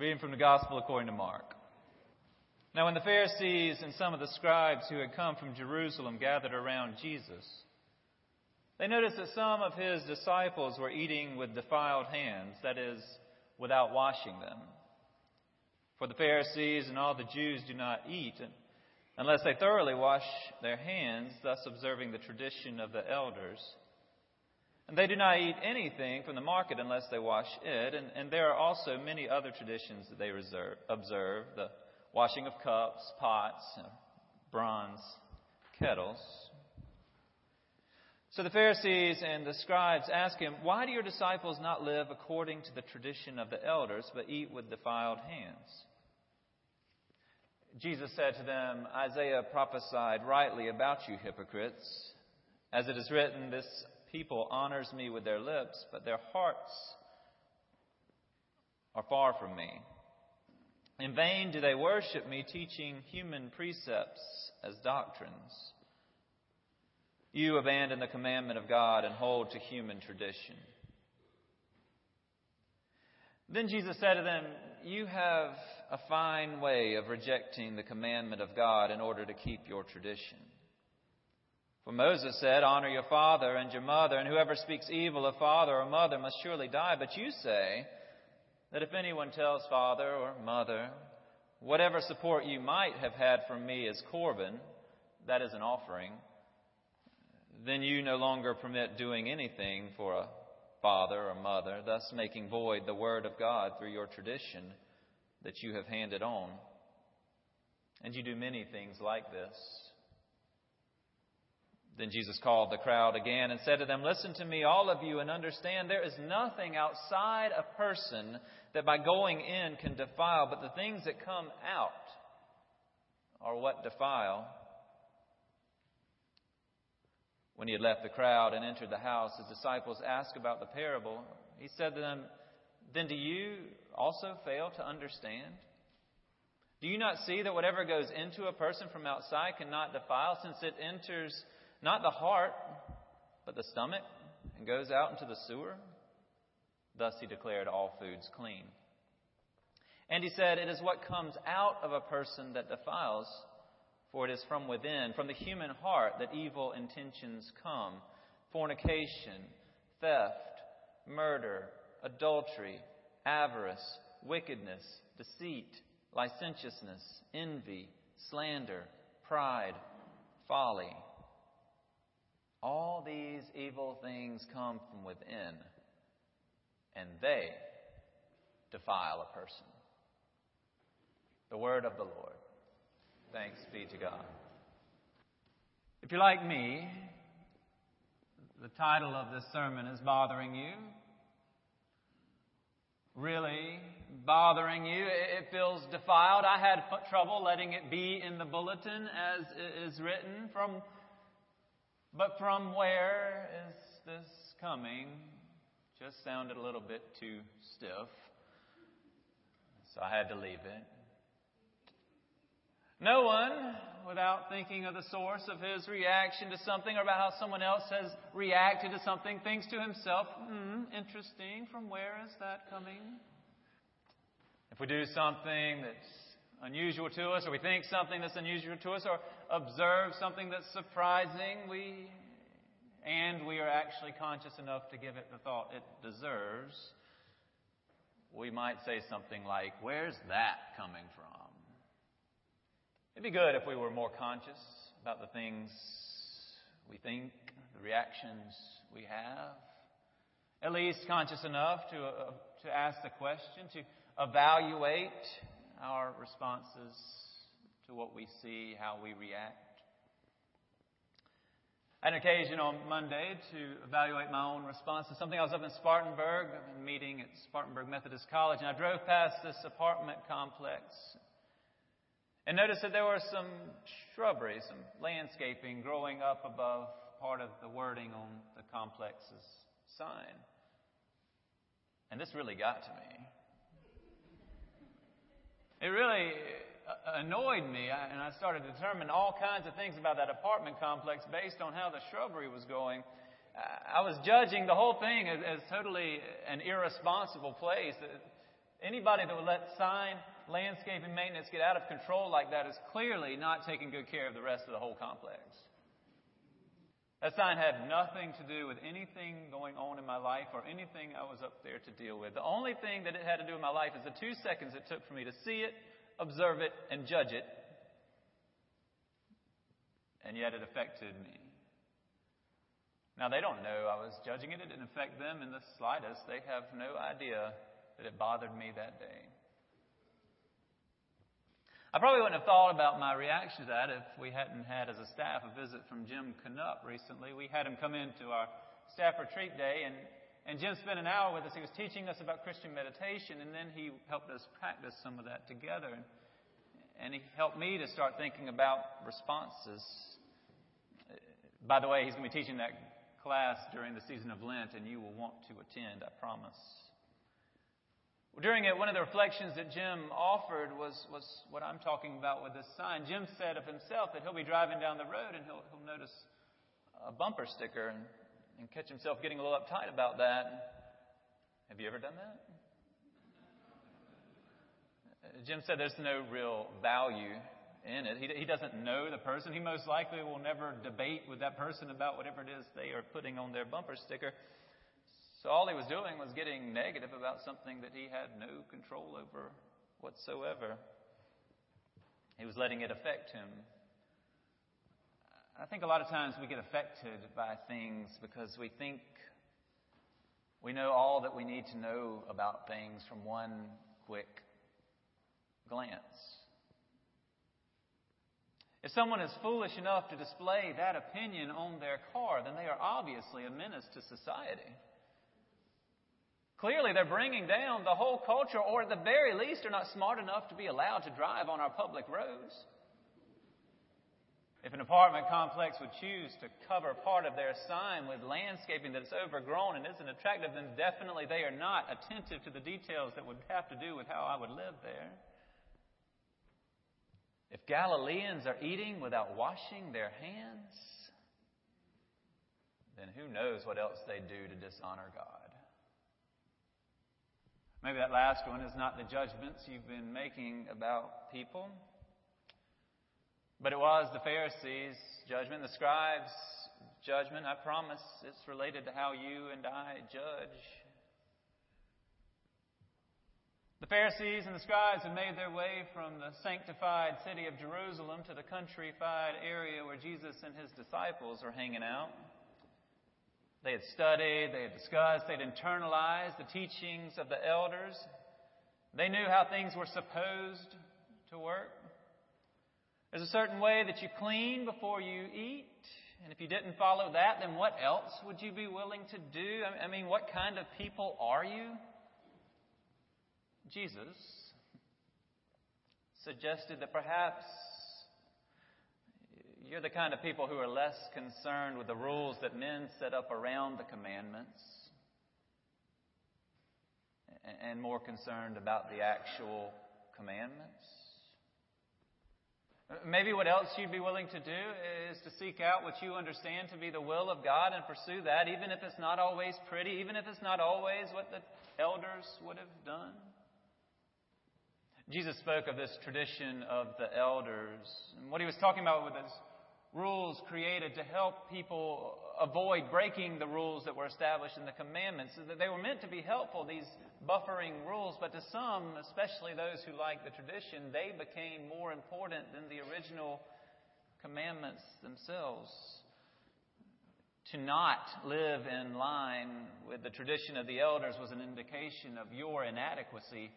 Reading from the Gospel according to Mark. Now, when the Pharisees and some of the scribes who had come from Jerusalem gathered around Jesus, they noticed that some of his disciples were eating with defiled hands, that is, without washing them. For the Pharisees and all the Jews do not eat unless they thoroughly wash their hands, thus observing the tradition of the elders. And they do not eat anything from the market unless they wash it. And, and there are also many other traditions that they reserve, observe the washing of cups, pots, bronze kettles. So the Pharisees and the scribes ask him, Why do your disciples not live according to the tradition of the elders, but eat with defiled hands? Jesus said to them, Isaiah prophesied rightly about you hypocrites. As it is written, this people honors me with their lips, but their hearts are far from me. In vain do they worship me, teaching human precepts as doctrines. You abandon the commandment of God and hold to human tradition. Then Jesus said to them, You have a fine way of rejecting the commandment of God in order to keep your tradition. For Moses said, Honor your father and your mother, and whoever speaks evil of father or mother must surely die. But you say that if anyone tells father or mother, whatever support you might have had from me is Corban, that is an offering, then you no longer permit doing anything for a father or mother, thus making void the word of God through your tradition that you have handed on. And you do many things like this. Then Jesus called the crowd again and said to them, Listen to me, all of you, and understand there is nothing outside a person that by going in can defile, but the things that come out are what defile. When he had left the crowd and entered the house, his disciples asked about the parable. He said to them, Then do you also fail to understand? Do you not see that whatever goes into a person from outside cannot defile, since it enters not the heart, but the stomach, and goes out into the sewer? Thus he declared all foods clean. And he said, It is what comes out of a person that defiles, for it is from within, from the human heart, that evil intentions come fornication, theft, murder, adultery avarice, wickedness, deceit, licentiousness, envy, slander, pride, folly. All these evil things come from within, and they defile a person. The word of the Lord. Thanks be to God. If you're like me, the title of this sermon is bothering you really bothering you. It feels defiled. I had trouble letting it be in the bulletin as it is written. From, but from where is this coming? Just sounded a little bit too stiff. So I had to leave it. No one, without thinking of the source of his reaction to something or about how someone else has reacted to something, thinks to himself, hmm, interesting, from where is that coming? If we do something that's unusual to us, or we think something that's unusual to us, or observe something that's surprising, we and we are actually conscious enough to give it the thought it deserves, we might say something like, Where's that coming from? It'd be good if we were more conscious about the things we think, the reactions we have. At least conscious enough to, uh, to ask the question, to evaluate our responses to what we see, how we react. An occasion on Monday to evaluate my own response to something. I was up in Spartanburg, meeting at Spartanburg Methodist College, and I drove past this apartment complex and noticed that there were some shrubbery, some landscaping growing up above part of the wording on the complex's sign. And this really got to me. It really uh, annoyed me, and I started to determine all kinds of things about that apartment complex based on how the shrubbery was going. I was judging the whole thing as, as totally an irresponsible place. Anybody that would let sign, landscaping maintenance get out of control like that is clearly not taking good care of the rest of the whole complex. That sign had nothing to do with anything going on in my life or anything I was up there to deal with. The only thing that it had to do with my life is the two seconds it took for me to see it, observe it, and judge it. And yet it affected me. Now, they don't know I was judging it. It didn't affect them in the slightest. They have no idea that it bothered me that day. I probably wouldn't have thought about my reaction to that if we hadn't had, as a staff, a visit from Jim Canup recently. We had him come into our staff retreat day, and, and Jim spent an hour with us. He was teaching us about Christian meditation, and then he helped us practice some of that together. And, and he helped me to start thinking about responses. By the way, he's going to be teaching that class during the season of Lent, and you will want to attend, I promise. During it, one of the reflections that Jim offered was, was what I'm talking about with this sign. Jim said of himself that he'll be driving down the road and he'll, he'll notice a bumper sticker and, and catch himself getting a little uptight about that. Have you ever done that? Uh, Jim said there's no real value in it. He, he doesn't know the person. He most likely will never debate with that person about whatever it is they are putting on their bumper sticker. So all he was doing was getting negative about something that he had no control over whatsoever. He was letting it affect him. I think a lot of times we get affected by things because we think we know all that we need to know about things from one quick glance. If someone is foolish enough to display that opinion on their car, then they are obviously a menace to society. Clearly, they're bringing down the whole culture, or at the very least, are not smart enough to be allowed to drive on our public roads. If an apartment complex would choose to cover part of their sign with landscaping that's overgrown and isn't attractive, then definitely they are not attentive to the details that would have to do with how I would live there. If Galileans are eating without washing their hands, then who knows what else they do to dishonor God. Maybe that last one is not the judgments you've been making about people, but it was the Pharisees' judgment, the scribes' judgment. I promise it's related to how you and I judge. The Pharisees and the scribes had made their way from the sanctified city of Jerusalem to the countrified area where Jesus and his disciples are hanging out. They had studied, they had discussed, they'd internalized the teachings of the elders. They knew how things were supposed to work. There's a certain way that you clean before you eat. And if you didn't follow that, then what else would you be willing to do? I mean, what kind of people are you? Jesus suggested that perhaps you're the kind of people who are less concerned with the rules that men set up around the commandments and more concerned about the actual commandments. Maybe what else you'd be willing to do is to seek out what you understand to be the will of God and pursue that, even if it's not always pretty, even if it's not always what the elders would have done. Jesus spoke of this tradition of the elders. And what he was talking about with this rules created to help people avoid breaking the rules that were established in the commandments. They were meant to be helpful, these buffering rules, but to some, especially those who like the tradition, they became more important than the original commandments themselves. To not live in line with the tradition of the elders was an indication of your inadequacy,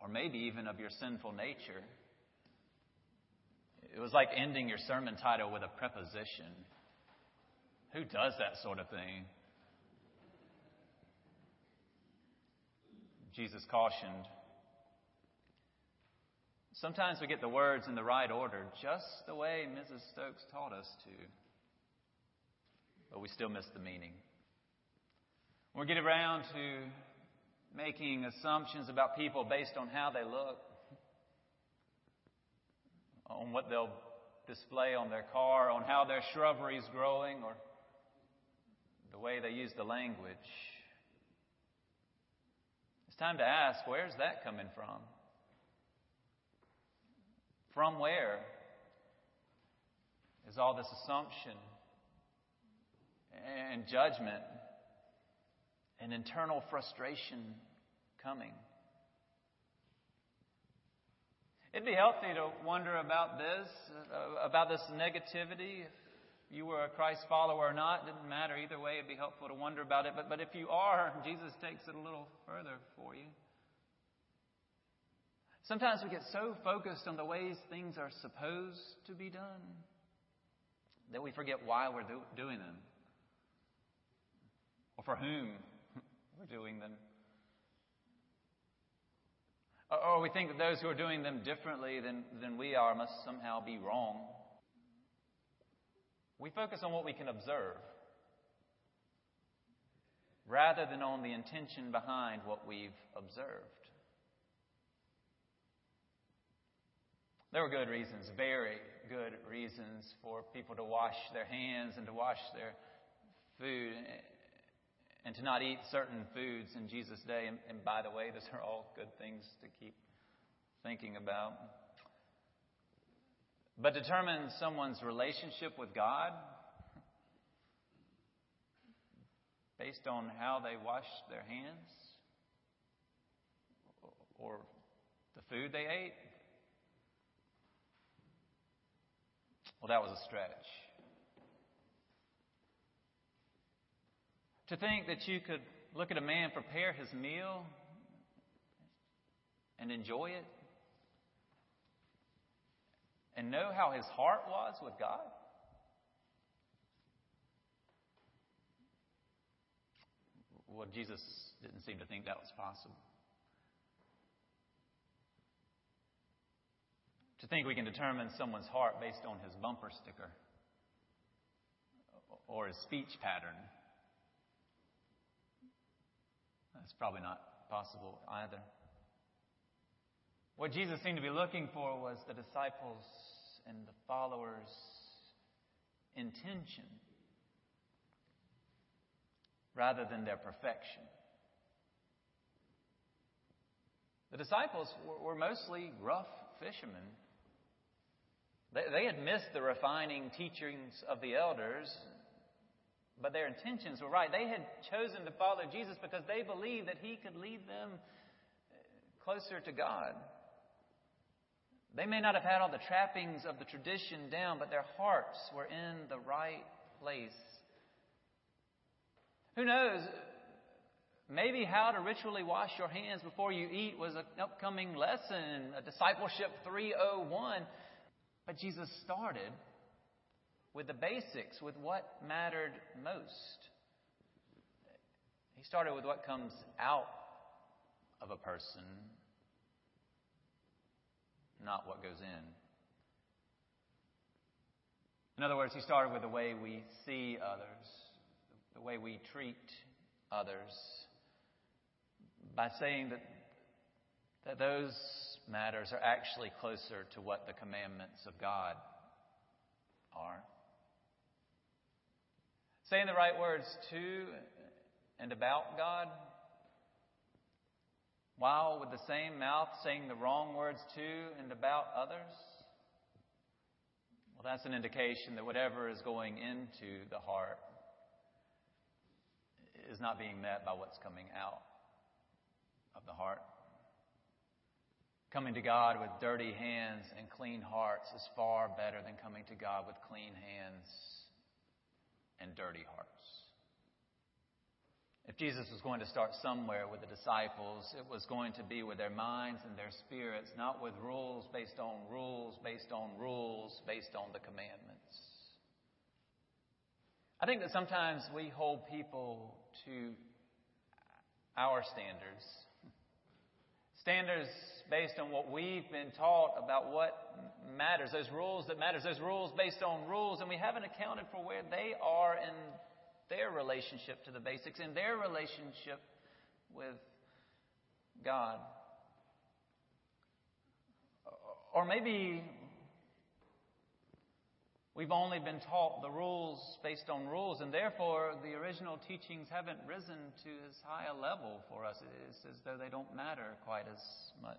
or maybe even of your sinful nature. It was like ending your sermon title with a preposition. Who does that sort of thing? Jesus cautioned. Sometimes we get the words in the right order, just the way Mrs. Stokes taught us to, but we still miss the meaning. We get around to making assumptions about people based on how they look, on what they'll display on their car, on how their shrubbery is growing, or the way they use the language. It's time to ask where's that coming from? From where is all this assumption and judgment and internal frustration coming? It'd be healthy to wonder about this, uh, about this negativity. If you were a Christ follower or not, it didn't matter. Either way, it'd be helpful to wonder about it. But, but if you are, Jesus takes it a little further for you. Sometimes we get so focused on the ways things are supposed to be done that we forget why we're do- doing them or for whom we're doing them. Or we think that those who are doing them differently than, than we are must somehow be wrong. We focus on what we can observe rather than on the intention behind what we've observed. There were good reasons, very good reasons for people to wash their hands and to wash their food and to not eat certain foods in Jesus' day. And, and by the way, those are all good things to keep thinking about. But determine someone's relationship with God based on how they wash their hands or the food they ate. Well, that was a stretch. To think that you could look at a man prepare his meal and enjoy it and know how his heart was with God? Well, Jesus didn't seem to think that was possible. To think we can determine someone's heart based on his bumper sticker or his speech pattern that's probably not possible either. What Jesus seemed to be looking for was the disciples' and the followers' intention rather than their perfection. The disciples were, mostly rough fishermen. They, they had missed the refining teachings of the elders but their intentions were right. They had chosen to follow Jesus because they believed that he could lead them uh, closer to God. They may not have had all the trappings of the tradition down, but their hearts were in the right place. Who knows? Maybe how to ritually wash your hands before you eat was an upcoming lesson, a discipleship 301. But Jesus started with the basics, with what mattered most. He started with what comes out of a person, not what goes in. In other words, he started with the way we see others, the way we treat others, by saying that, that those matters are actually closer to what the commandments of God are. Saying the right words to and about God, while with the same mouth saying the wrong words to and about others? Well, that's an indication that whatever is going into the heart is not being met by what's coming out of the heart. Coming to God with dirty hands and clean hearts is far better than coming to God with clean hands and dirty hearts. If Jesus was going to start somewhere with the disciples, it was going to be with their minds and their spirits, not with rules based on rules, based on rules, based on the commandments. I think that sometimes we hold people to our standards. Standards based on what we've been taught about what matters, those rules that matters, those rules based on rules, and we haven't accounted for where they are in their relationship to the basics, in their relationship with God. Or maybe We've only been taught the rules based on rules, and therefore the original teachings haven't risen to as high a level for us. It's as though they don't matter quite as much.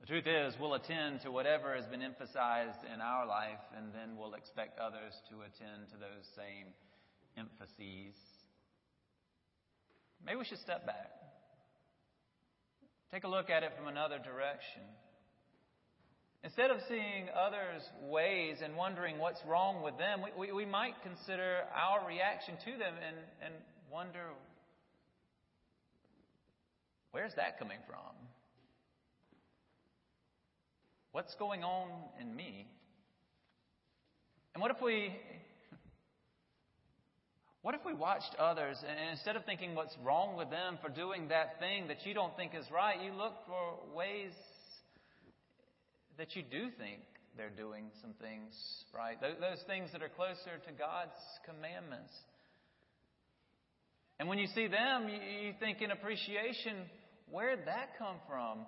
The truth is, we'll attend to whatever has been emphasized in our life, and then we'll expect others to attend to those same emphases. Maybe we should step back. Take a look at it from another direction. Instead of seeing others' ways and wondering what's wrong with them, we, we, we might consider our reaction to them and, and wonder where's that coming from? What's going on in me? And what if we what if we watched others and instead of thinking what's wrong with them for doing that thing that you don't think is right, you look for ways that you do think they're doing some things right, those things that are closer to God's commandments. And when you see them, you think in appreciation, where'd that come from?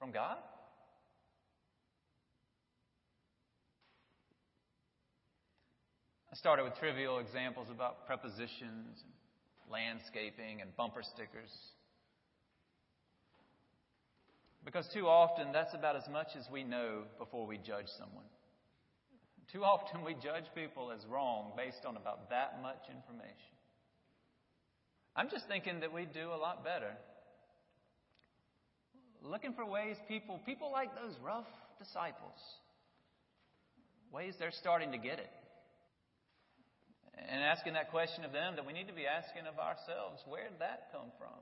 From God? I started with trivial examples about prepositions, and landscaping, and bumper stickers. Because too often, that's about as much as we know before we judge someone. Too often, we judge people as wrong based on about that much information. I'm just thinking that we'd do a lot better. Looking for ways people, people like those rough disciples, ways they're starting to get it. And asking that question of them that we need to be asking of ourselves where did that come from?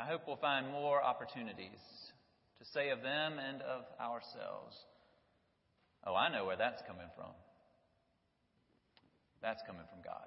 I hope we'll find more opportunities to say of them and of ourselves, oh, I know where that's coming from. That's coming from God.